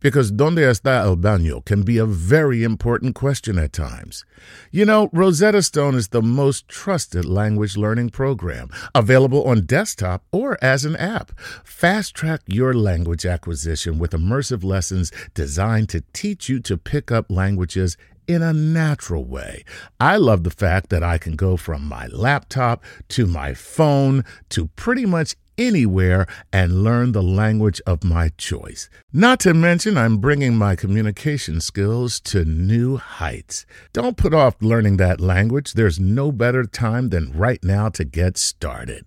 Because donde está el baño can be a very important question at times. You know, Rosetta Stone is the most trusted language learning program, available on desktop or as an app. Fast track your language acquisition with immersive lessons designed to teach you to pick up languages in a natural way. I love the fact that I can go from my laptop to my phone to pretty much anywhere and learn the language of my choice. Not to mention, I'm bringing my communication skills to new heights. Don't put off learning that language. There's no better time than right now to get started.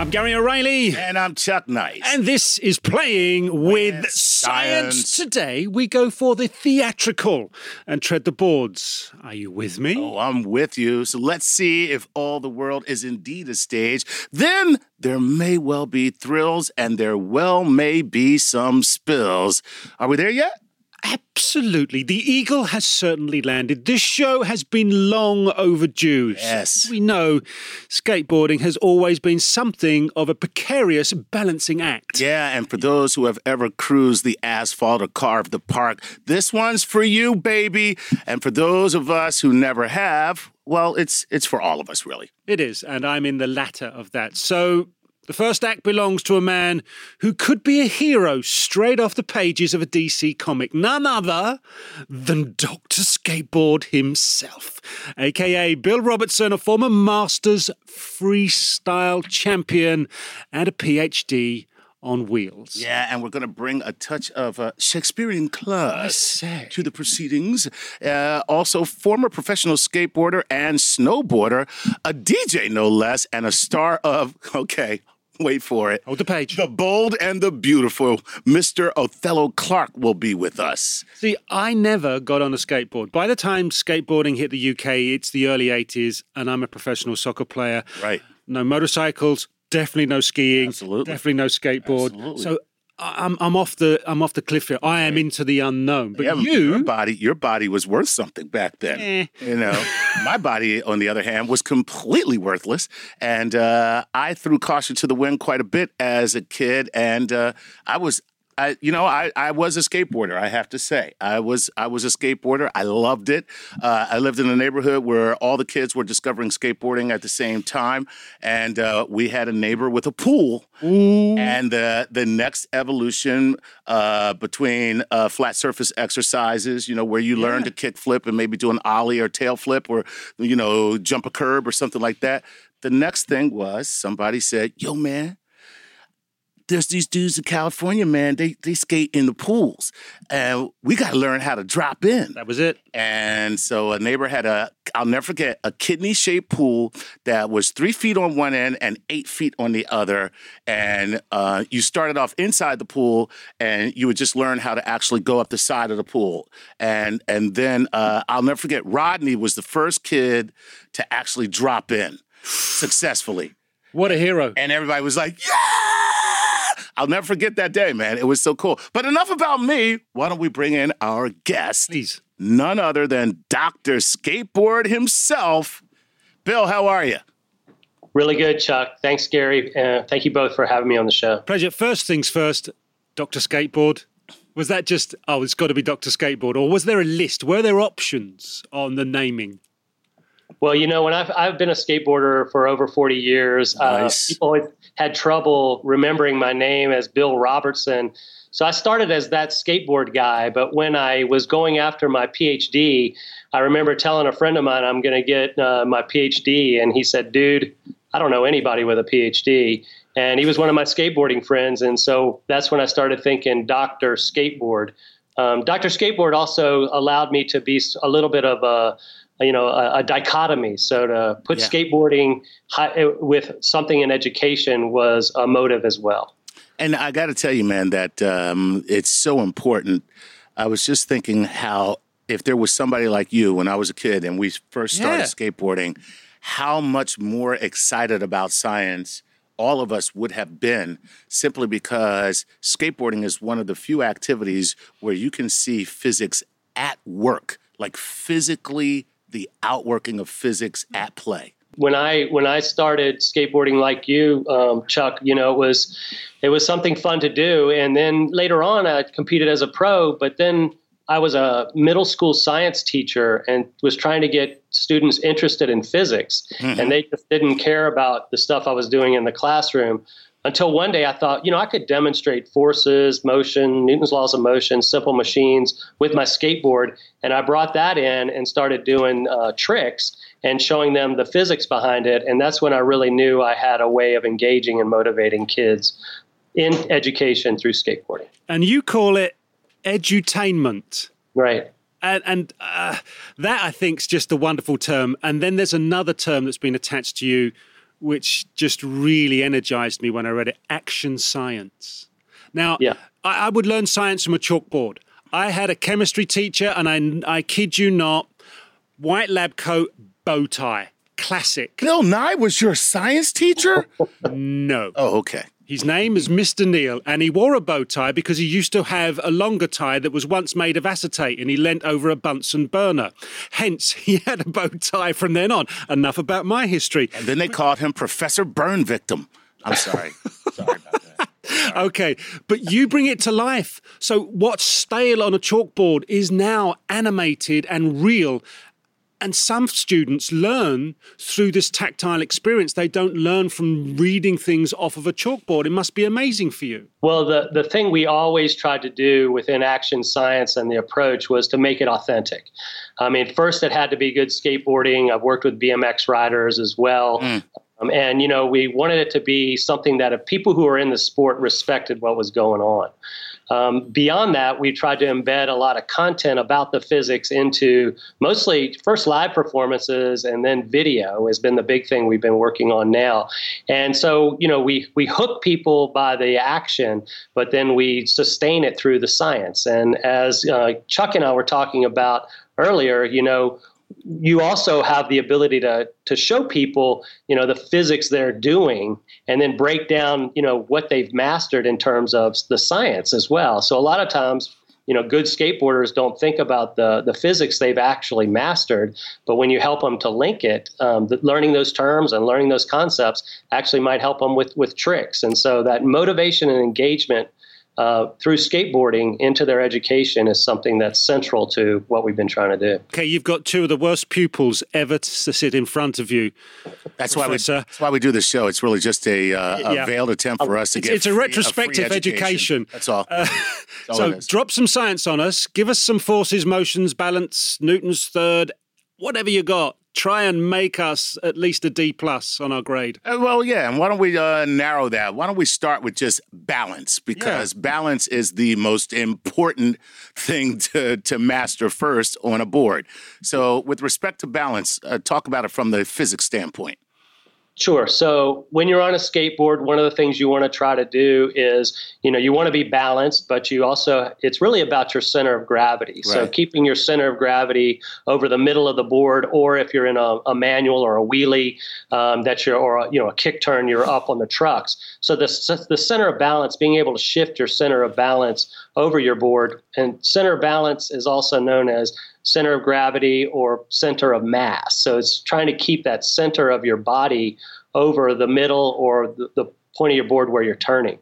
I'm Gary O'Reilly. And I'm Chuck Nice. And this is Playing with, With science. Science. Today we go for the theatrical and tread the boards. Are you with me? Oh, I'm with you. So let's see if all the world is indeed a stage. Then there may well be thrills and there well may be some spills. Are we there yet? Absolutely. The eagle has certainly landed. This show has been long overdue. Yes. We know skateboarding has always been something of a precarious balancing act. Yeah, and for those who have ever cruised the asphalt or carved the park, this one's for you, baby. And for those of us who never have, well, it's it's for all of us, really. It is, and I'm in the latter of that. So the first act belongs to a man who could be a hero straight off the pages of a DC comic, none other than Dr. Skateboard himself, aka Bill Robertson, a former Masters freestyle champion and a PhD on wheels. Yeah, and we're going to bring a touch of uh, Shakespearean class to the proceedings. Uh, also, former professional skateboarder and snowboarder, a DJ no less, and a star of, okay, wait for it. Hold the page. The bold and the beautiful Mr. Othello Clark will be with us. See, I never got on a skateboard. By the time skateboarding hit the UK, it's the early 80s, and I'm a professional soccer player. Right. No motorcycles, definitely no skiing, Absolutely. definitely no skateboard. Absolutely. So I'm I'm off the I'm off the cliff here. I am into the unknown. But Yeah, your body, your body was worth something back then. Eh. You know, my body, on the other hand, was completely worthless, and uh, I threw caution to the wind quite a bit as a kid, and uh, I was. I, you know, I, I was a skateboarder. I have to say, I was I was a skateboarder. I loved it. Uh, I lived in a neighborhood where all the kids were discovering skateboarding at the same time, and uh, we had a neighbor with a pool. Ooh. And the the next evolution uh, between uh, flat surface exercises, you know, where you learn to kick flip and maybe do an ollie or tail flip or you know jump a curb or something like that. The next thing was somebody said, "Yo, man." There's these dudes in California, man. They they skate in the pools, and we got to learn how to drop in. that was it. And so a neighbor had a, I'll never forget, a kidney shaped pool that was three feet on one end and eight feet on the other. And uh, you started off inside the pool and you would just learn how to actually go up the side of the pool. And, and then uh, I'll never forget, Rodney was the first kid to actually drop in successfully. What a hero. And everybody was like, yeah! I'll never forget that day, man. It was so cool. But enough about me. Why don't we bring in our guest? Please. none other than Dr. Skateboard himself. Bill, how are you? Really good, Chuck. Thanks, Gary. Uh, thank you both for having me on the show. Pleasure. First things first, Dr. Skateboard. Was that just, oh, it's got to be Dr. Skateboard? Or was there a list? Were there options on the naming? Well, you know, when I've, I've been a skateboarder for over 40 years, nice. uh, people always had trouble remembering my name as Bill Robertson. So I started as that skateboard guy. But when I was going after my PhD, I remember telling a friend of mine I'm going to get uh, my PhD, and he said, "Dude, I don't know anybody with a PhD." And he was one of my skateboarding friends, and so that's when I started thinking Doctor Skateboard. Um, Doctor Skateboard also allowed me to be a little bit of a you know a, a dichotomy. So to put yeah. skateboarding high, with something in education was a motive as well. And I got to tell you, man, that um, it's so important. I was just thinking how if there was somebody like you when I was a kid and we first started yeah. skateboarding, how much more excited about science all of us would have been simply because skateboarding is one of the few activities where you can see physics at work, like physically the outworking of physics at play when I when I started skateboarding like you, um, Chuck, you know, it was it was something fun to do. And then later on, I competed as a pro. But then I was a middle school science teacher and was trying to get students interested in physics, mm-hmm. and they just didn't care about the stuff I was doing in the classroom. Until one day I thought, you know, I could demonstrate forces, motion, Newton's laws of motion, simple machines with my skateboard. And I brought that in and started doing uh, tricks and showing them the physics behind it. And that's when I really knew I had a way of engaging and motivating kids in education through skateboarding. And you call it edutainment. Right. And, and uh, that I think is just a wonderful term. And then there's another term that's been attached to you, which just really energized me when I read it action science. Now, yeah. I, I would learn science from a chalkboard. I had a chemistry teacher, and I, I kid you not, white lab coat, bow tie. Classic. Bill Nye was your science teacher? no. Oh, okay. His name is Mr. Neal, and he wore a bow tie because he used to have a longer tie that was once made of acetate and he leant over a Bunsen burner. Hence, he had a bow tie from then on. Enough about my history. And then they called him Professor Burn Victim. I'm sorry. sorry about that. Okay, but you bring it to life. So, what's stale on a chalkboard is now animated and real and some students learn through this tactile experience. They don't learn from reading things off of a chalkboard. It must be amazing for you. Well, the, the thing we always tried to do within action science and the approach was to make it authentic. I mean, first, it had to be good skateboarding. I've worked with BMX riders as well. Mm. Um, and, you know, we wanted it to be something that if people who are in the sport respected what was going on. Um, beyond that, we tried to embed a lot of content about the physics into mostly first live performances and then video has been the big thing we've been working on now. And so, you know, we, we hook people by the action, but then we sustain it through the science. And as uh, Chuck and I were talking about earlier, you know, you also have the ability to to show people you know the physics they're doing and then break down you know what they've mastered in terms of the science as well. So a lot of times you know good skateboarders don't think about the the physics they've actually mastered but when you help them to link it um, the, learning those terms and learning those concepts actually might help them with with tricks. And so that motivation and engagement uh, through skateboarding into their education is something that's central to what we've been trying to do. Okay, you've got two of the worst pupils ever to sit in front of you. That's why we. That's why we do this show. It's really just a, uh, a yeah. veiled attempt for us to it's, get. It's a retrospective a education. education. That's all. Uh, That's all so drop some science on us. Give us some forces, motions, balance, Newton's third, whatever you got try and make us at least a D plus on our grade. Uh, well, yeah, and why don't we uh, narrow that? Why don't we start with just balance because yeah. balance is the most important thing to to master first on a board. So, with respect to balance, uh, talk about it from the physics standpoint. Sure. So when you're on a skateboard, one of the things you want to try to do is, you know, you want to be balanced, but you also, it's really about your center of gravity. Right. So keeping your center of gravity over the middle of the board, or if you're in a, a manual or a wheelie, um, that you're, or a, you know, a kick turn, you're up on the trucks. So the the center of balance, being able to shift your center of balance over your board, and center of balance is also known as center of gravity or center of mass. So it's trying to keep that center of your body over the middle or the, the point of your board where you're turning.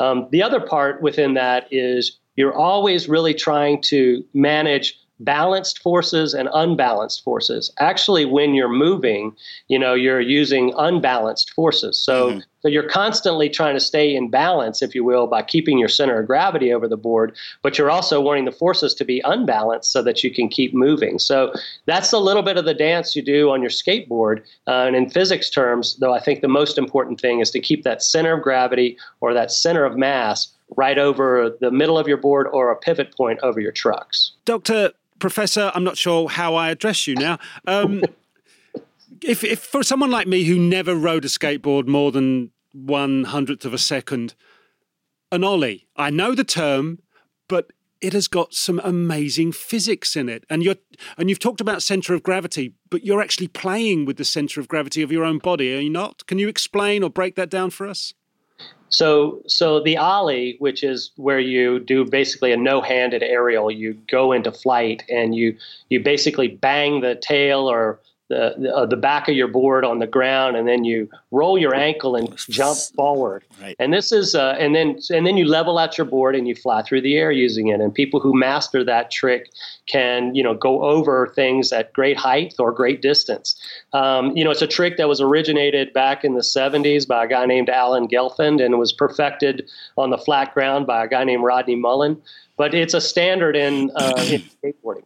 Um, the other part within that is you're always really trying to manage balanced forces and unbalanced forces. Actually, when you're moving, you know, you're using unbalanced forces. So, mm-hmm. so you're constantly trying to stay in balance, if you will, by keeping your center of gravity over the board, but you're also wanting the forces to be unbalanced so that you can keep moving. So that's a little bit of the dance you do on your skateboard. Uh, and in physics terms, though, I think the most important thing is to keep that center of gravity or that center of mass right over the middle of your board or a pivot point over your trucks. Doctor, Professor, I'm not sure how I address you now. Um, if, if for someone like me who never rode a skateboard more than one hundredth of a second, an ollie, I know the term, but it has got some amazing physics in it. And you're and you've talked about center of gravity, but you're actually playing with the center of gravity of your own body, are you not? Can you explain or break that down for us? So, so the ollie, which is where you do basically a no-handed aerial, you go into flight and you you basically bang the tail or the the, uh, the, back of your board on the ground, and then you roll your ankle and jump forward. Right. And this is uh, and then and then you level out your board and you fly through the air using it. And people who master that trick can you know go over things at great height or great distance. Um, you know, it's a trick that was originated back in the 70s by a guy named Alan Gelfand and was perfected on the flat ground by a guy named Rodney Mullen. But it's a standard in, uh, in skateboarding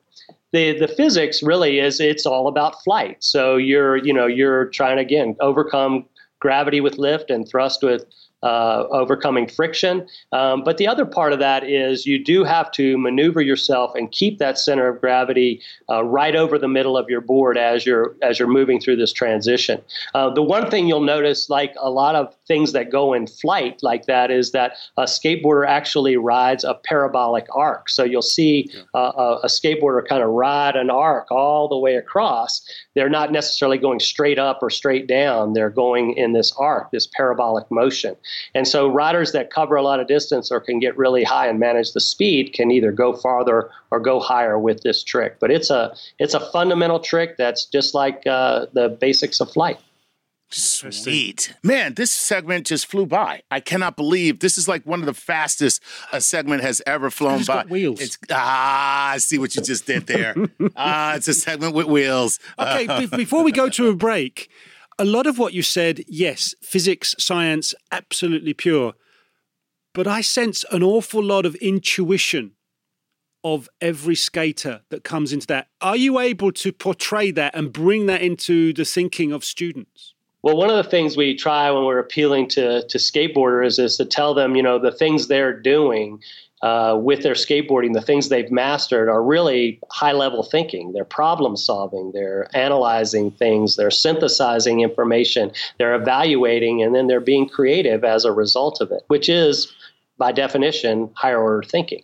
the the physics really is it's all about flight. So you're you know you're trying again overcome gravity with lift and thrust with uh, overcoming friction. Um, but the other part of that is you do have to maneuver yourself and keep that center of gravity uh, right over the middle of your board as you're as you're moving through this transition. Uh, the one thing you'll notice, like a lot of things that go in flight like that, is that a skateboarder actually rides a parabolic arc. So you'll see uh, a, a skateboarder kind of ride an arc all the way across. They're not necessarily going straight up or straight down. They're going in this arc, this parabolic motion. And so riders that cover a lot of distance or can get really high and manage the speed can either go farther or go higher with this trick. But it's a it's a fundamental trick that's just like uh, the basics of flight. Sweet. Man, this segment just flew by. I cannot believe this is like one of the fastest a segment has ever flown by. wheels. It's ah, I see what you just did there. ah, it's a segment with wheels. Okay, before we go to a break, a lot of what you said, yes, physics, science, absolutely pure. But I sense an awful lot of intuition of every skater that comes into that. Are you able to portray that and bring that into the thinking of students? Well, one of the things we try when we're appealing to, to skateboarders is to tell them, you know, the things they're doing uh, with their skateboarding, the things they've mastered are really high level thinking. They're problem solving, they're analyzing things, they're synthesizing information, they're evaluating, and then they're being creative as a result of it, which is, by definition, higher order thinking.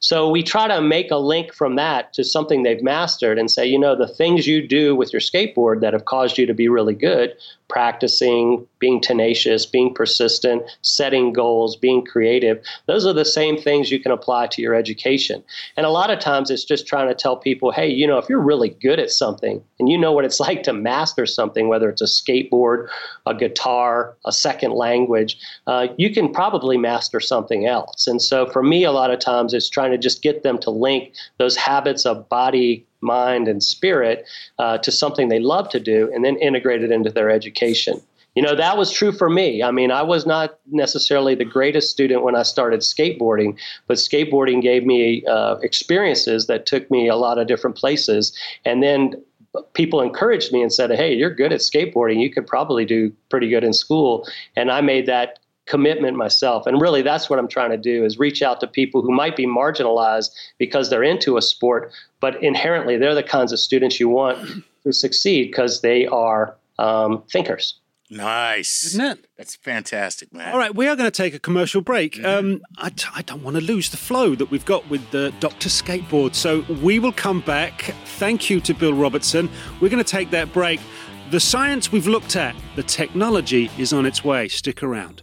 So we try to make a link from that to something they've mastered and say, you know, the things you do with your skateboard that have caused you to be really good, practicing, being tenacious, being persistent, setting goals, being creative, those are the same things you can apply to your education. And a lot of times it's just trying to tell people, hey, you know, if you're really good at something and you know what it's like to master something, whether it's a skateboard, a guitar, a second language, uh, you can probably master something else. And so for me, a lot of times it's trying to just get them to link those habits of body, mind, and spirit uh, to something they love to do and then integrate it into their education. You know, that was true for me. I mean, I was not necessarily the greatest student when I started skateboarding, but skateboarding gave me uh, experiences that took me a lot of different places. And then people encouraged me and said, Hey, you're good at skateboarding. You could probably do pretty good in school. And I made that commitment myself. And really, that's what I'm trying to do is reach out to people who might be marginalized because they're into a sport, but inherently they're the kinds of students you want to succeed because they are um, thinkers. Nice. Isn't it? That's fantastic, man. All right, we are going to take a commercial break. Mm-hmm. Um, I t- I don't want to lose the flow that we've got with the Dr. Skateboard. So we will come back. Thank you to Bill Robertson. We're going to take that break. The science we've looked at, the technology is on its way. Stick around.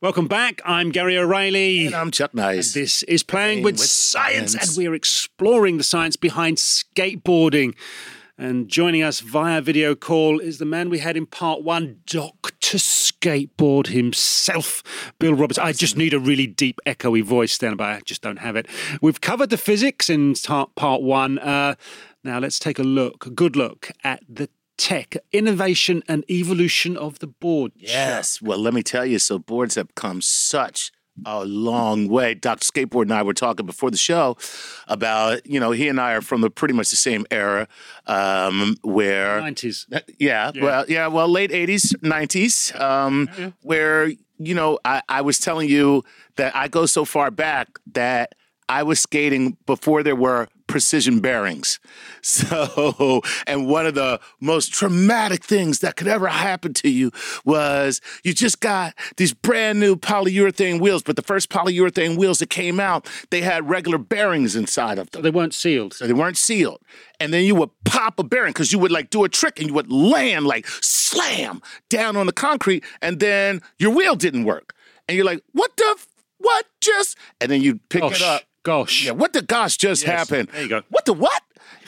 Welcome back. I'm Gary O'Reilly. And I'm Chuck Nice. This is Playing, Playing with, with science, science, and we are exploring the science behind skateboarding. And joining us via video call is the man we had in part one, Dr. Skateboard himself, Bill Roberts. I just need a really deep, echoey voice then, but I just don't have it. We've covered the physics in part one. Uh, now let's take a look, a good look at the tech, innovation, and evolution of the board. Yes. Well, let me tell you, so boards have come such a long way. Dr. Skateboard and I were talking before the show about, you know, he and I are from the pretty much the same era um, where 90s. Yeah, yeah, well, yeah, well, late 80s, 90s, um, yeah. where, you know, I, I was telling you that I go so far back that I was skating before there were precision bearings. So, and one of the most traumatic things that could ever happen to you was you just got these brand new polyurethane wheels, but the first polyurethane wheels that came out, they had regular bearings inside of them. They weren't sealed. So they weren't sealed. And then you would pop a bearing because you would like do a trick and you would land like slam down on the concrete, and then your wheel didn't work. And you're like, what the? F- what just? And then you pick oh, it up Gosh. Yeah, what the gosh just yes. happened? There you go. What the what?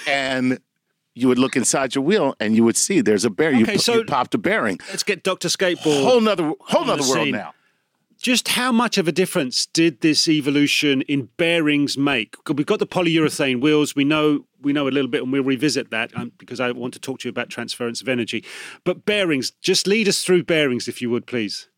And you would look inside your wheel and you would see there's a bearing. Okay, you, so you popped a bearing. Let's get Dr. Skateboard. Whole nother whole nother world scene. now. Just how much of a difference did this evolution in bearings make? We've got the polyurethane wheels. We know we know a little bit, and we'll revisit that um, because I want to talk to you about transference of energy. But bearings, just lead us through bearings, if you would, please.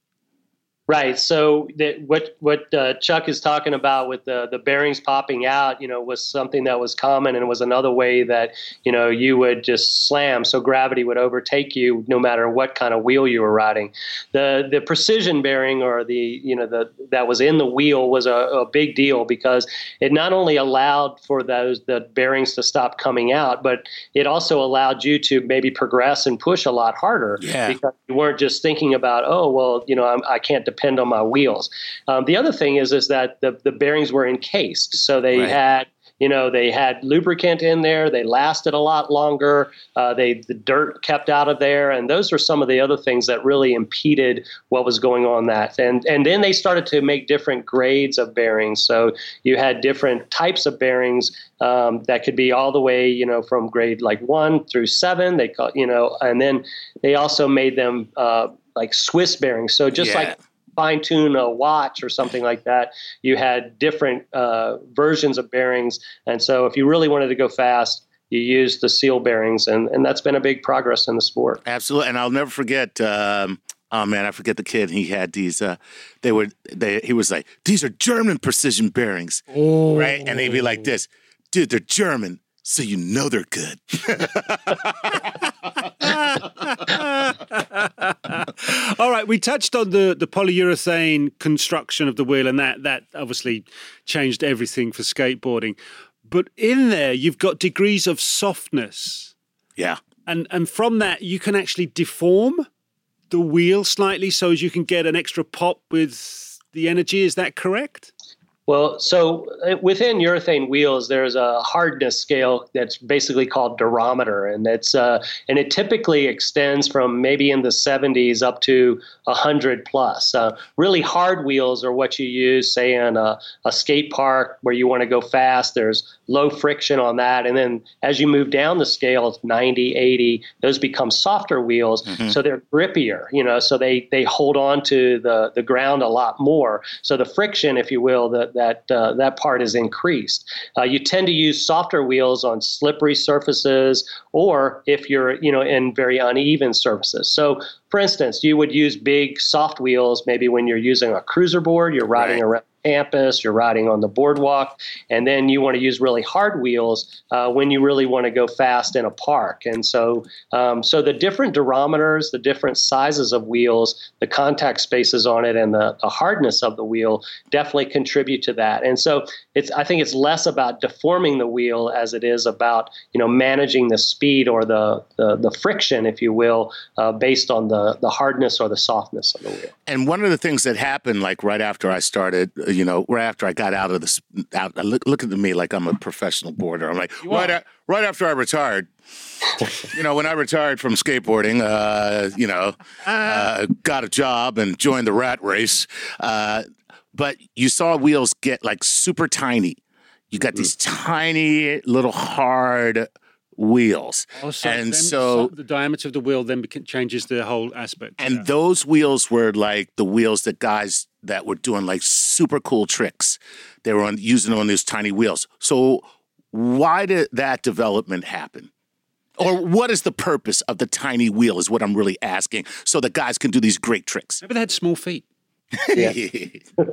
Right. So that what what uh, Chuck is talking about with the the bearings popping out, you know, was something that was common, and it was another way that you know you would just slam, so gravity would overtake you no matter what kind of wheel you were riding. The the precision bearing or the you know the that was in the wheel was a, a big deal because it not only allowed for those the bearings to stop coming out, but it also allowed you to maybe progress and push a lot harder yeah. because you weren't just thinking about oh well you know I'm, I can not depend on my wheels. Um, the other thing is is that the, the bearings were encased, so they right. had you know they had lubricant in there. They lasted a lot longer. Uh, they the dirt kept out of there. And those are some of the other things that really impeded what was going on that. And and then they started to make different grades of bearings. So you had different types of bearings um, that could be all the way you know from grade like one through seven. They call you know and then they also made them uh, like swiss bearings. So just yeah. like fine tune a watch or something like that, you had different uh, versions of bearings. And so if you really wanted to go fast, you used the seal bearings, and, and that's been a big progress in the sport. Absolutely, and I'll never forget. Um, oh man, I forget the kid. He had these. Uh, they were. They. He was like, these are German precision bearings, oh. right? And they'd be like this, dude. They're German, so you know they're good. All right, we touched on the the polyurethane construction of the wheel, and that that obviously changed everything for skateboarding. But in there, you've got degrees of softness. Yeah. And and from that, you can actually deform the wheel slightly so as you can get an extra pop with the energy. Is that correct? Well, so uh, within urethane wheels, there's a hardness scale that's basically called durometer, and uh, and it typically extends from maybe in the 70s up to 100 plus. Uh, really hard wheels are what you use, say, in a, a skate park where you want to go fast. There's low friction on that, and then as you move down the scale, it's 90, 80. Those become softer wheels, mm-hmm. so they're grippier. You know, so they they hold on to the the ground a lot more. So the friction, if you will, that, that uh, that part is increased. Uh, you tend to use softer wheels on slippery surfaces, or if you're you know in very uneven surfaces. So, for instance, you would use big soft wheels maybe when you're using a cruiser board, you're riding right. around campus, you're riding on the boardwalk, and then you want to use really hard wheels uh, when you really want to go fast in a park. And so, um, so the different durometers, the different sizes of wheels, the contact spaces on it, and the, the hardness of the wheel definitely contribute to that. And so, it's I think it's less about deforming the wheel as it is about you know managing the speed or the the, the friction, if you will, uh, based on the the hardness or the softness of the wheel. And one of the things that happened, like right after I started you know, right after I got out of this, out, look, look at me like I'm a professional boarder. I'm like, right, a, right after I retired, you know, when I retired from skateboarding, uh, you know, uh, got a job and joined the rat race. But you saw wheels get like super tiny. You got these mm. tiny little hard wheels. Oh, so and so, so, the diameter of the wheel then changes the whole aspect. And yeah. those wheels were like the wheels that guys that were doing like super cool tricks. They were on, using on these tiny wheels. So why did that development happen? Or what is the purpose of the tiny wheel is what I'm really asking. So the guys can do these great tricks. Maybe they had small feet. Yeah.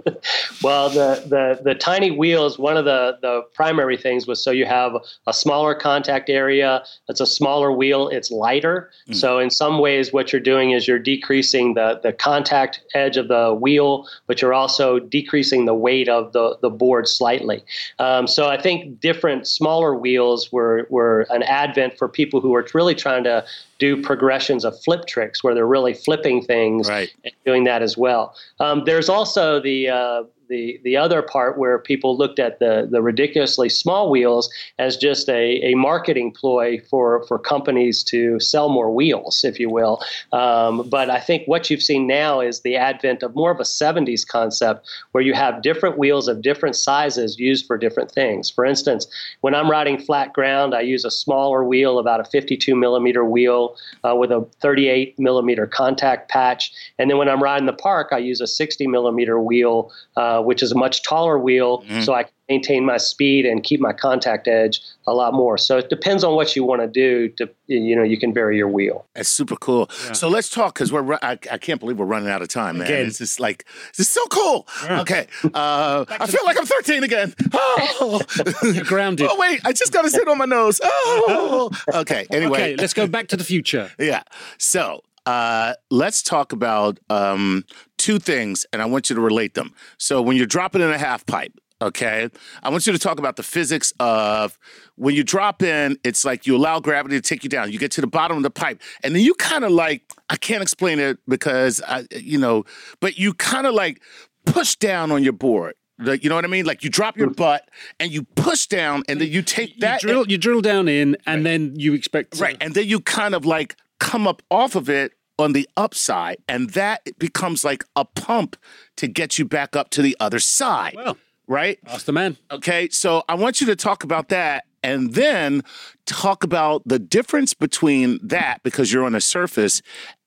well, the, the the tiny wheels. One of the the primary things was so you have a smaller contact area. It's a smaller wheel. It's lighter. Mm. So in some ways, what you're doing is you're decreasing the the contact edge of the wheel, but you're also decreasing the weight of the the board slightly. Um, so I think different smaller wheels were were an advent for people who were really trying to do progressions of flip tricks where they're really flipping things right. and doing that as well. Um, there's also the uh, the the other part where people looked at the the ridiculously small wheels as just a, a marketing ploy for for companies to sell more wheels, if you will. Um, but I think what you've seen now is the advent of more of a 70s concept where you have different wheels of different sizes used for different things. For instance, when I'm riding flat ground, I use a smaller wheel, about a 52 millimeter wheel uh, with a 38 millimeter contact patch, and then when I'm riding the park, I use a 60 millimeter wheel. Uh, uh, which is a much taller wheel, mm-hmm. so I can maintain my speed and keep my contact edge a lot more. So it depends on what you want to do. To you know, you can vary your wheel. That's super cool. Yeah. So let's talk because we're I, I, can't believe we're running out of time, man. Again. It's just like this is so cool. Yeah. Okay, uh, I feel like I'm 13 again. Oh, You're grounded. Oh wait, I just got to sit on my nose. Oh, okay. Anyway, okay, let's go back to the future. yeah. So uh, let's talk about um, two things, and I want you to relate them. So when you're dropping in a half pipe, okay, I want you to talk about the physics of when you drop in, it's like you allow gravity to take you down. You get to the bottom of the pipe, and then you kind of like I can't explain it because I, you know, but you kind of like push down on your board. Like, you know what I mean? Like you drop your butt and you push down, and then you take you that. Drill, and, you drill down in, and right. then you expect to, right, and then you kind of like come up off of it on the upside, and that becomes like a pump to get you back up to the other side. Well, right? That's the man. Okay, so I want you to talk about that and then talk about the difference between that because you're on a surface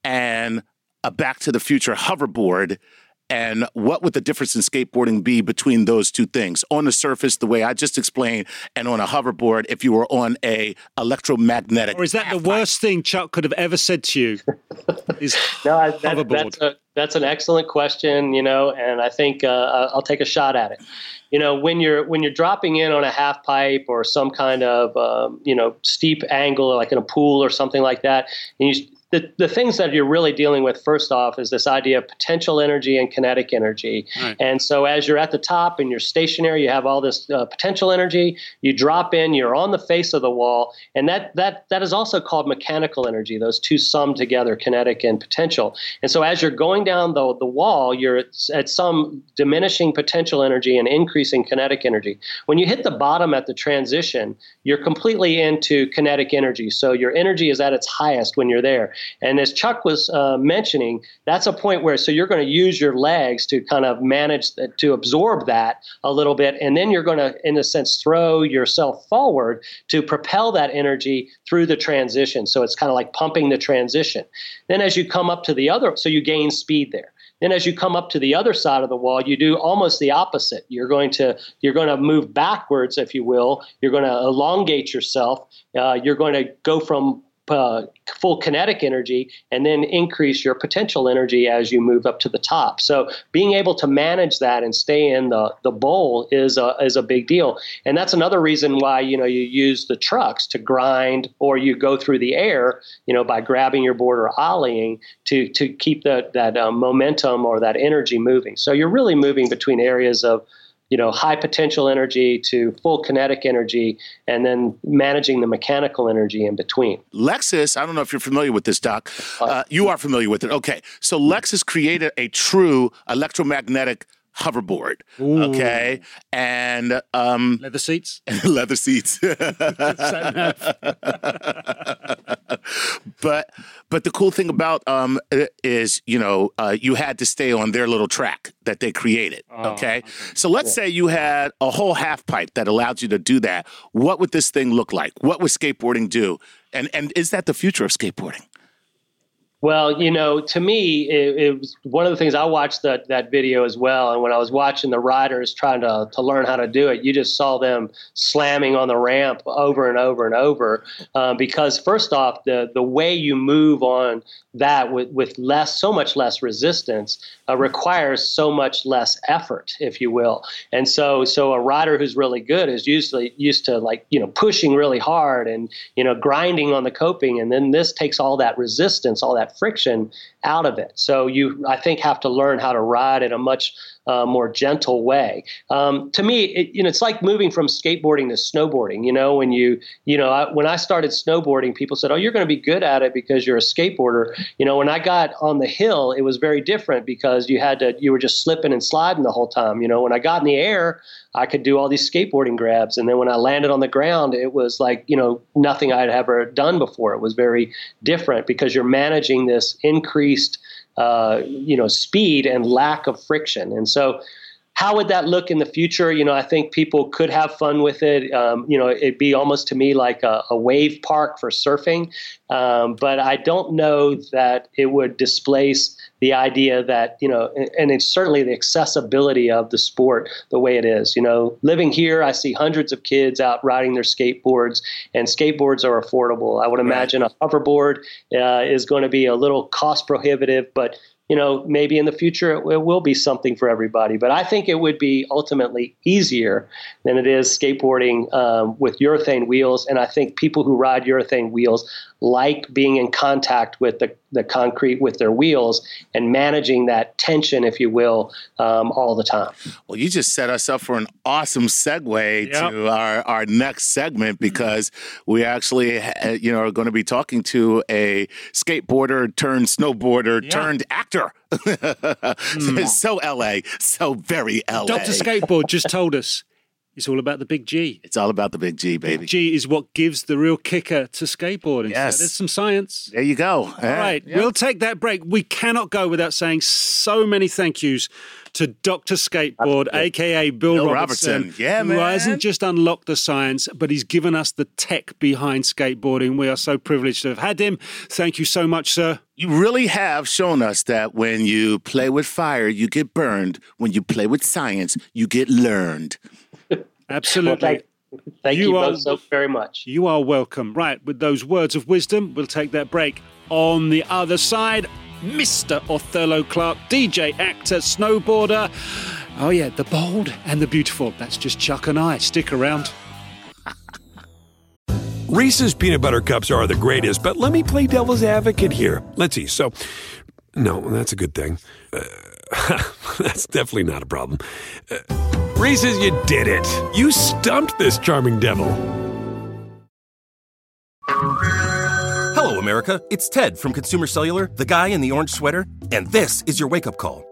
and a Back to the Future hoverboard and what would the difference in skateboarding be between those two things? On the surface, the way I just explained, and on a hoverboard, if you were on a electromagnetic. Or is that the worst thing Chuck could have ever said to you? Is no, I, that, hoverboard. that's a that's an excellent question, you know, and I think uh, I'll take a shot at it. You know, when you're when you're dropping in on a half pipe or some kind of um, you know steep angle, like in a pool or something like that, and you the, the things that you're really dealing with first off is this idea of potential energy and kinetic energy. Right. And so as you're at the top and you're stationary, you have all this uh, potential energy. You drop in, you're on the face of the wall, and that that that is also called mechanical energy. Those two sum together, kinetic and potential. And so as you're going down the the wall, you're at, at some diminishing potential energy and increasing kinetic energy. When you hit the bottom at the transition, you're completely into kinetic energy. So your energy is at its highest when you're there. And as Chuck was uh, mentioning, that's a point where so you're going to use your legs to kind of manage the, to absorb that a little bit, and then you're going to, in a sense, throw yourself forward to propel that energy through the transition. So it's kind of like pumping the transition. Then as you come up to the other, so you gain speed there. Then as you come up to the other side of the wall, you do almost the opposite. You're going to you're going to move backwards, if you will. You're going to elongate yourself. Uh, you're going to go from uh, full kinetic energy and then increase your potential energy as you move up to the top. So being able to manage that and stay in the, the bowl is a, is a big deal. And that's another reason why, you know, you use the trucks to grind or you go through the air, you know, by grabbing your board or ollieing to, to keep the, that uh, momentum or that energy moving. So you're really moving between areas of you know, high potential energy to full kinetic energy, and then managing the mechanical energy in between. Lexus, I don't know if you're familiar with this, Doc. Uh, you are familiar with it. Okay. So Lexus created a true electromagnetic hoverboard. Ooh. Okay. And um leather seats. leather seats. but but the cool thing about um is you know uh, you had to stay on their little track that they created. Oh, okay? okay? so let's say you had a whole half pipe that allowed you to do that. What would this thing look like? What would skateboarding do? And and is that the future of skateboarding? Well, you know, to me, it, it, was one of the things I watched that that video as well. And when I was watching the riders trying to to learn how to do it, you just saw them slamming on the ramp over and over and over. Um, because first off, the the way you move on that with with less, so much less resistance, uh, requires so much less effort, if you will. And so, so a rider who's really good is usually used to like you know pushing really hard and you know grinding on the coping, and then this takes all that resistance, all that friction out of it. So you, I think, have to learn how to ride at a much uh, more gentle way. Um, to me, it, you know, it's like moving from skateboarding to snowboarding. You know, when you, you know, I, when I started snowboarding, people said, "Oh, you're going to be good at it because you're a skateboarder." You know, when I got on the hill, it was very different because you had to, you were just slipping and sliding the whole time. You know, when I got in the air, I could do all these skateboarding grabs. And then when I landed on the ground, it was like, you know, nothing I'd ever done before. It was very different because you're managing this increased, uh, you know, speed and lack of friction. And so, how would that look in the future? You know, I think people could have fun with it. Um, you know, it'd be almost to me like a, a wave park for surfing. Um, but I don't know that it would displace the idea that you know, and it's certainly the accessibility of the sport the way it is. You know, living here, I see hundreds of kids out riding their skateboards, and skateboards are affordable. I would imagine a hoverboard uh, is going to be a little cost prohibitive, but you know, maybe in the future it, it, will be something for everybody. But I think it would be ultimately easier than it is skateboarding um, with urethane wheels. And I think people who ride urethane wheels like being in contact with the, the concrete with their wheels and managing that tension, if you will, um, all the time. Well, you just set us up for an awesome segue yep. to our, our next segment because we actually, you know, are going to be talking to a skateboarder turned snowboarder yeah. turned actor. mm. so LA, so very LA. Dr. Skateboard just told us it's all about the big G. It's all about the big G, baby. Big G is what gives the real kicker to skateboarding. Yes. So there's some science. There you go. All yeah. right. Yep. We'll take that break. We cannot go without saying so many thank yous to Dr. Skateboard, aka Bill, Bill Robertson, Robertson. Yeah, man. Who hasn't just unlocked the science, but he's given us the tech behind skateboarding. We are so privileged to have had him. Thank you so much, sir. you really have shown us that when you play with fire, you get burned. When you play with science, you get learned. Absolutely. Well, thank, thank you, you both so very much. You are welcome. Right, with those words of wisdom, we'll take that break. On the other side, Mr. Othello Clark, DJ, actor, snowboarder. Oh, yeah, the bold and the beautiful. That's just Chuck and I. Stick around. Reese's peanut butter cups are the greatest, but let me play devil's advocate here. Let's see. So, no, that's a good thing. Uh, that's definitely not a problem. Uh, Reese's, you did it. You stumped this charming devil. Hello, America. It's Ted from Consumer Cellular, the guy in the orange sweater, and this is your wake up call.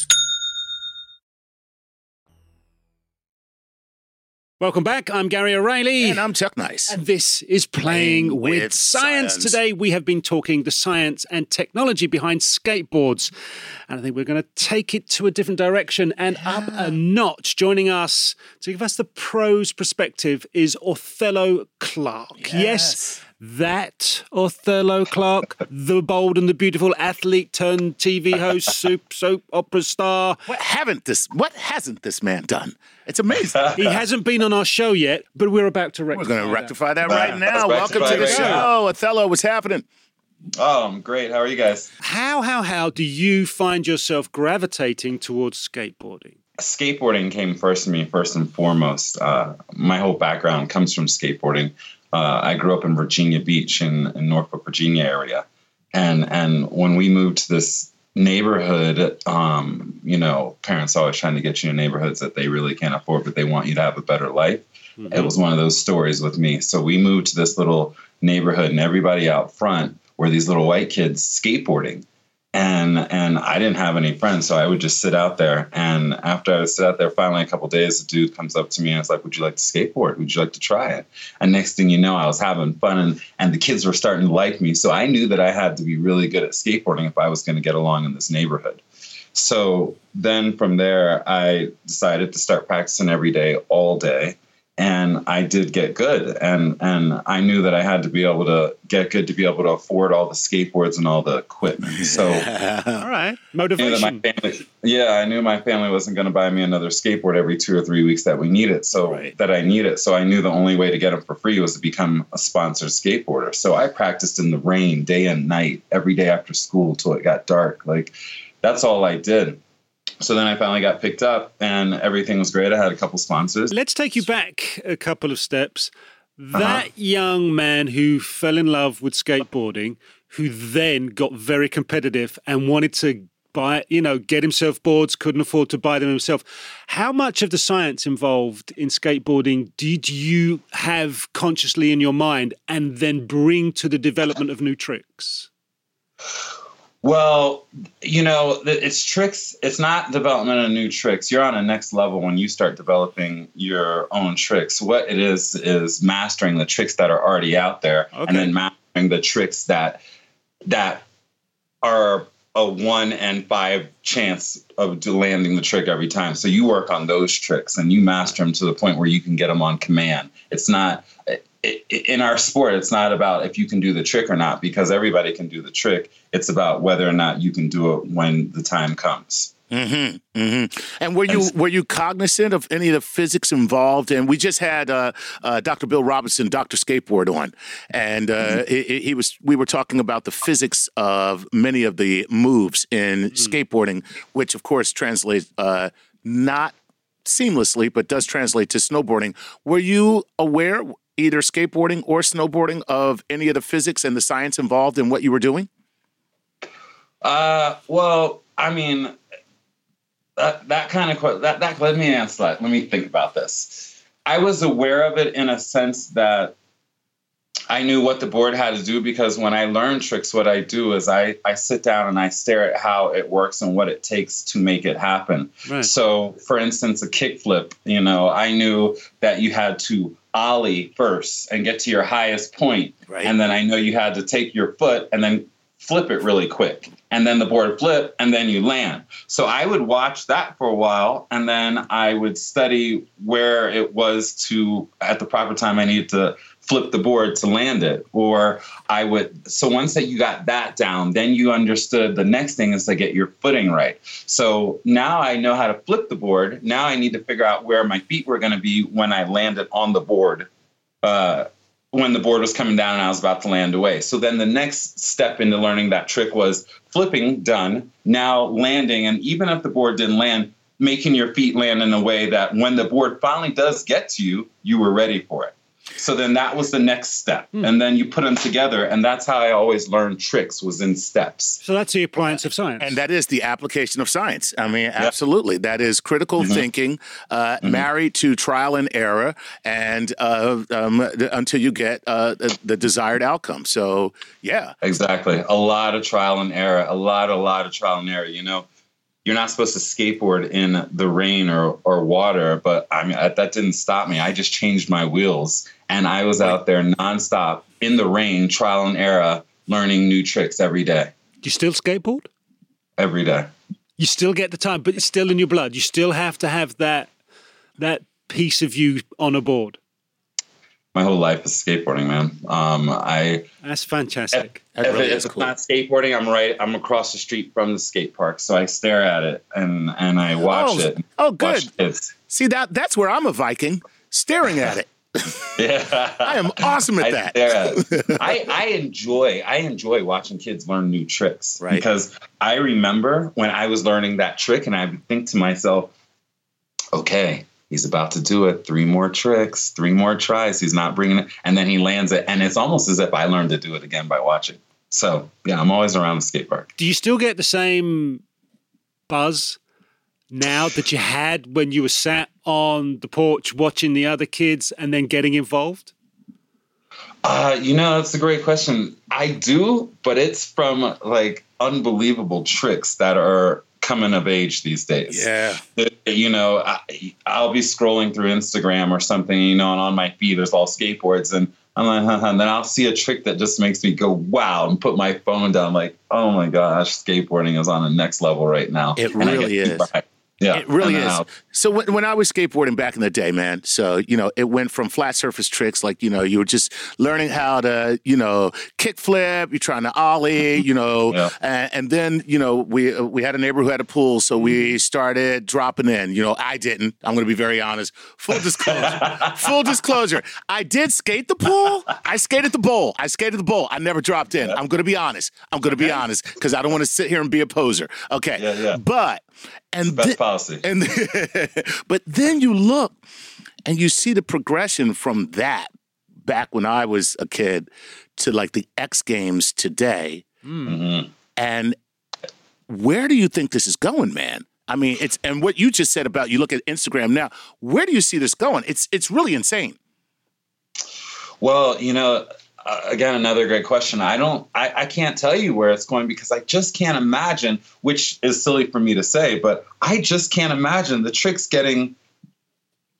Welcome back. I'm Gary O'Reilly. And I'm Chuck Nice. And this is Playing, Playing with, with science. science. Today we have been talking the science and technology behind skateboards. And I think we're going to take it to a different direction and yeah. up a notch. Joining us to give us the pros perspective is Othello Clark. Yes. yes that Othello Clark, the bold and the beautiful athlete turned TV host, soup soap opera star. What haven't this? What hasn't this man done? It's amazing. he hasn't been on our show yet, but we're about to rectify. We're going to rectify that, that right now. Welcome to the show, now. Othello. What's happening? Oh, I'm great. How are you guys? How, how, how do you find yourself gravitating towards skateboarding? Skateboarding came first to me, first and foremost. Uh, my whole background comes from skateboarding. Uh, I grew up in Virginia Beach in, in Norfolk, Virginia area, and and when we moved to this neighborhood, um, you know, parents always trying to get you in neighborhoods that they really can't afford, but they want you to have a better life. Mm-hmm. It was one of those stories with me. So we moved to this little neighborhood, and everybody out front were these little white kids skateboarding and and I didn't have any friends, so I would just sit out there. And after I would sit out there, finally a couple days, a dude comes up to me and was like, "Would you like to skateboard? Would you like to try it?" And next thing you know, I was having fun, and and the kids were starting to like me. So I knew that I had to be really good at skateboarding if I was going to get along in this neighborhood. So then from there, I decided to start practicing every day, all day and I did get good, and and I knew that I had to be able to get good to be able to afford all the skateboards and all the equipment. So, all right, motivation. Family, yeah, I knew my family wasn't going to buy me another skateboard every two or three weeks that we needed. So right. that I needed. So I knew the only way to get them for free was to become a sponsored skateboarder. So I practiced in the rain, day and night, every day after school till it got dark. Like that's all I did so then I finally got picked up and everything was great. I had a couple sponsors. Let's take you back a couple of steps. That uh-huh. young man who fell in love with skateboarding, who then got very competitive and wanted to buy, you know, get himself boards, couldn't afford to buy them himself. How much of the science involved in skateboarding did you have consciously in your mind and then bring to the development of new tricks? Well, you know, it's tricks. It's not development of new tricks. You're on a next level when you start developing your own tricks. What it is is mastering the tricks that are already out there, okay. and then mastering the tricks that that are a one and five chance of landing the trick every time. So you work on those tricks and you master them to the point where you can get them on command. It's not in our sport, it's not about if you can do the trick or not, because everybody can do the trick. It's about whether or not you can do it when the time comes. Mm-hmm, mm-hmm. And were you were you cognizant of any of the physics involved? And we just had uh, uh, Dr. Bill Robinson, Dr. Skateboard, on, and uh, mm-hmm. he, he, was. We were talking about the physics of many of the moves in mm. skateboarding, which of course translates uh, not seamlessly, but does translate to snowboarding. Were you aware, either skateboarding or snowboarding, of any of the physics and the science involved in what you were doing? Uh, well, I mean, that that kind of that that let me answer that. Let me think about this. I was aware of it in a sense that I knew what the board had to do because when I learn tricks, what I do is I, I sit down and I stare at how it works and what it takes to make it happen. Right. So, for instance, a kickflip, you know, I knew that you had to ollie first and get to your highest point. Right. And then I know you had to take your foot and then flip it really quick and then the board flip and then you land. So i would watch that for a while and then i would study where it was to at the proper time i needed to flip the board to land it. Or i would so once that you got that down then you understood the next thing is to get your footing right. So now i know how to flip the board. Now i need to figure out where my feet were going to be when i landed on the board uh, when the board was coming down and I was about to land away. So then the next step into learning that trick was flipping, done. Now landing, and even if the board didn't land, making your feet land in a way that when the board finally does get to you, you were ready for it. So then that was the next step. Hmm. And then you put them together. And that's how I always learned tricks was in steps. So that's the appliance of science. And that is the application of science. I mean, absolutely. That is critical mm-hmm. thinking uh, mm-hmm. married to trial and error and uh, um, until you get uh, the, the, desired outcome. So, yeah. Exactly. A lot of trial and error, a lot, a lot of trial and error. You know, you're not supposed to skateboard in the rain or, or water, but I mean, that didn't stop me. I just changed my wheels and I was out there nonstop in the rain, trial and error, learning new tricks every day. Do you still skateboard? Every day. You still get the time, but it's still in your blood. You still have to have that that piece of you on a board. My whole life is skateboarding, man. Um, I that's fantastic. If, if, really if it's not skateboarding, I'm right. I'm across the street from the skate park, so I stare at it and and I watch oh, it. Oh, good. See that that's where I'm a Viking, staring at it yeah, I am awesome at that. I, I enjoy I enjoy watching kids learn new tricks right. because I remember when I was learning that trick and I would think to myself, okay, he's about to do it. Three more tricks, three more tries. He's not bringing it, and then he lands it, and it's almost as if I learned to do it again by watching. So yeah, I'm always around the skate park. Do you still get the same buzz now that you had when you were sat on the porch watching the other kids and then getting involved? Uh, you know, that's a great question. I do, but it's from like unbelievable tricks that are coming of age these days. Yeah. You know, I, will be scrolling through Instagram or something, you know, and on my feed there's all skateboards and I'm like, huh, huh. and then I'll see a trick that just makes me go, wow, and put my phone down, like, oh my gosh, skateboarding is on the next level right now. It really is. Yeah, it really is. Out. So when, when I was skateboarding back in the day, man, so you know, it went from flat surface tricks like you know you were just learning how to you know kick flip, you're trying to ollie, you know, yeah. and, and, then you know we uh, we had a neighbor who had a pool, so we started dropping in. You know, I didn't. I'm going to be very honest. Full disclosure. full disclosure. I did skate the pool. I skated the bowl. I skated the bowl. I never dropped in. I'm going to be honest. I'm going to be honest because I don't want to sit here and be a poser. Okay, yeah, yeah. but and best policy. And but then you look and you see the progression from that back when I was a kid to like the X Games today. Mm-hmm. And where do you think this is going, man? I mean, it's and what you just said about you look at Instagram now. Where do you see this going? It's it's really insane. Well, you know, uh, again another great question. I don't I, I can't tell you where it's going because i just can't imagine which is silly for me to say but i just can't imagine the tricks getting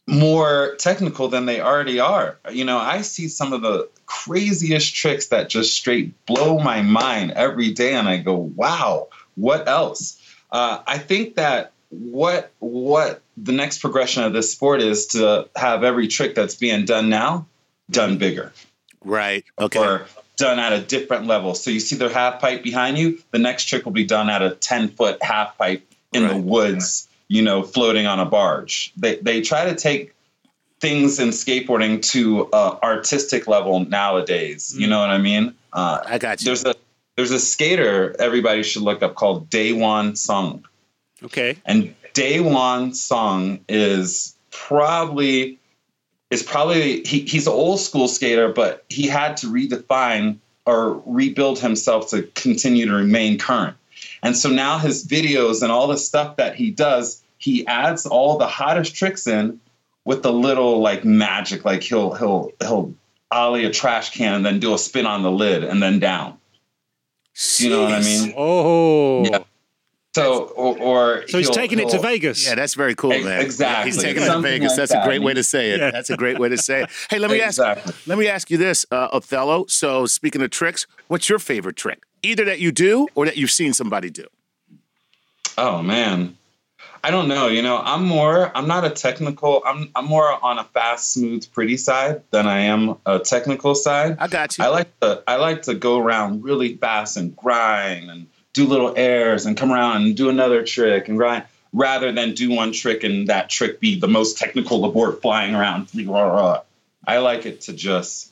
more technical than they already are. You know i see some of the craziest tricks that just straight blow my mind every day and i go wow what else? Uh, i think that what what the next progression of this sport is to have every trick that's being done now done bigger Right. Okay. Or done at a different level. So you see their half pipe behind you. The next trick will be done at a 10 foot half pipe in right. the woods, you know, floating on a barge. They, they try to take things in skateboarding to uh, artistic level nowadays. You mm. know what I mean? Uh, I got you. There's a there's a skater everybody should look up called Daewon Song. Okay. And Daewon Song is probably is probably he, he's an old school skater, but he had to redefine or rebuild himself to continue to remain current. And so now his videos and all the stuff that he does, he adds all the hottest tricks in with a little like magic. Like he'll he'll he'll ollie a trash can and then do a spin on the lid and then down. You know what I mean? Oh. Yeah. So or, or So he's taking it to Vegas. Yeah, that's very cool, man. exactly. He's taking it to Vegas. like That's a great way to say it. Yeah. That's a great way to say it. Hey, let me Exactly. ask. Let me ask you this, uh, Othello. So, speaking of tricks, what's your favorite trick? Either that you do or that you've seen somebody do. Oh man. I don't know. You know, I'm more I'm not a technical I'm I'm more on a fast, smooth, pretty side than I am a technical side. I got you. I like to I like to go around really fast and grind and do little airs and come around and do another trick and grind rather than do one trick and that trick be the most technical board flying around. I like it to just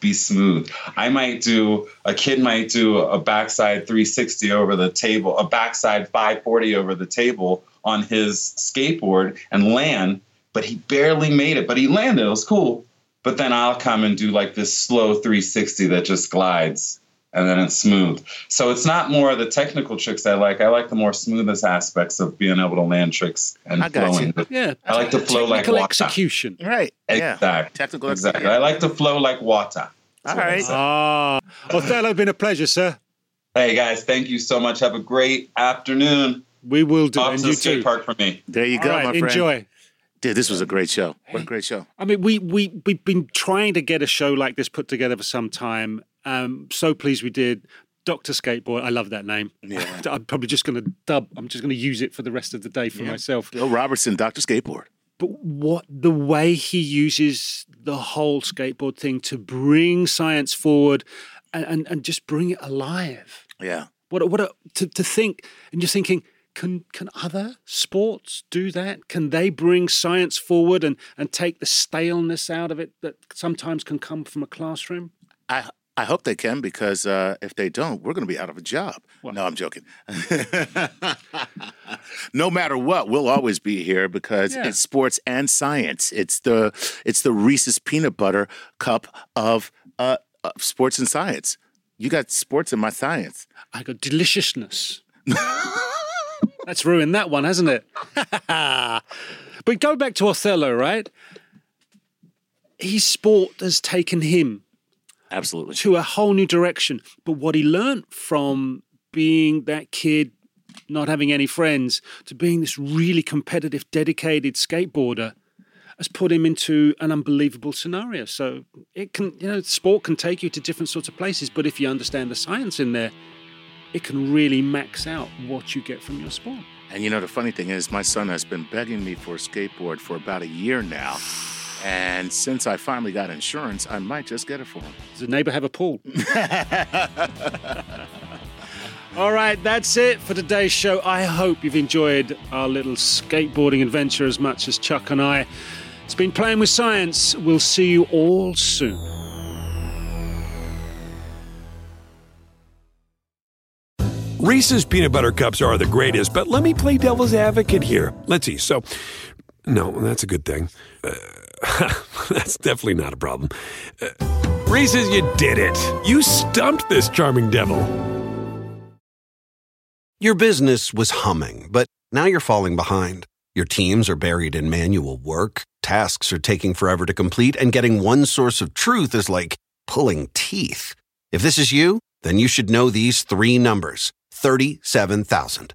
be smooth. I might do a kid might do a backside 360 over the table, a backside 540 over the table on his skateboard and land, but he barely made it, but he landed. It was cool. But then I'll come and do like this slow 360 that just glides and then it's smooth. So it's not more of the technical tricks I like. I like the more smoothest aspects of being able to land tricks and I got flowing. you. Yeah. I like to flow like Technical water. execution. Right. Yeah. Exactly. Technical Exactly. execution. I like to flow like water. All right. Ah. Othello, been a pleasure, sir. Hey guys, thank you so much. Have a great afternoon. We will do. Off and to you the skate too. park for me. There you All go, right, my friend. enjoy. Dude, this was a great show. What a great show. I mean, we we we've been trying to get a show like this put together for some time. Um, so pleased we did. Doctor Skateboard, I love that name. Yeah. I'm probably just going to dub. I'm just going to use it for the rest of the day for myself. Bill Robertson, Dr. Skateboard. But what the way he uses the whole skateboard thing to bring science forward and, and, and just bring it alive. Yeah. What a, what a, to, to think and just thinking, can can other sports do that? Can they bring science forward and, and take the staleness out of it that sometimes can come from a classroom? I I hope they can because uh, if they don't, we're going to be out of a job. No, I'm joking. no matter what, we'll always be here because Yeah. it's sports and science. It's the it's the Reese's peanut butter cup of uh, of sports and science. You got sports and my science. I got deliciousness. That's ruined that one, hasn't it? but go back to Othello, right? His sport has taken him Absolutely. to a whole new direction. But what he learned from being that kid, not having any friends, to being this really competitive, dedicated skateboarder, has put him into an unbelievable scenario. So it can, you know, sport can take you to different sorts of places, but if you understand the science in there, it can really max out what you get from your sport. And you know, the funny thing is, my son has been begging me for a skateboard for about a year now. And since I finally got insurance, I might just get it for him. Does the neighbor have a pool? All right, that's it for today's show. I hope you've enjoyed our little skateboarding adventure as much as Chuck and I. It's been Playing with Science. We'll see you all soon. Reese's peanut butter cups are the greatest, but let me play devil's advocate here. Let's see. So, no, that's a good thing. Uh, that's definitely not a problem. Uh, Reese's, you did it. You stumped this charming devil. Your business was humming, but now you're falling behind. Your teams are buried in manual work, tasks are taking forever to complete, and getting one source of truth is like pulling teeth. If this is you, then you should know these three numbers 37,000.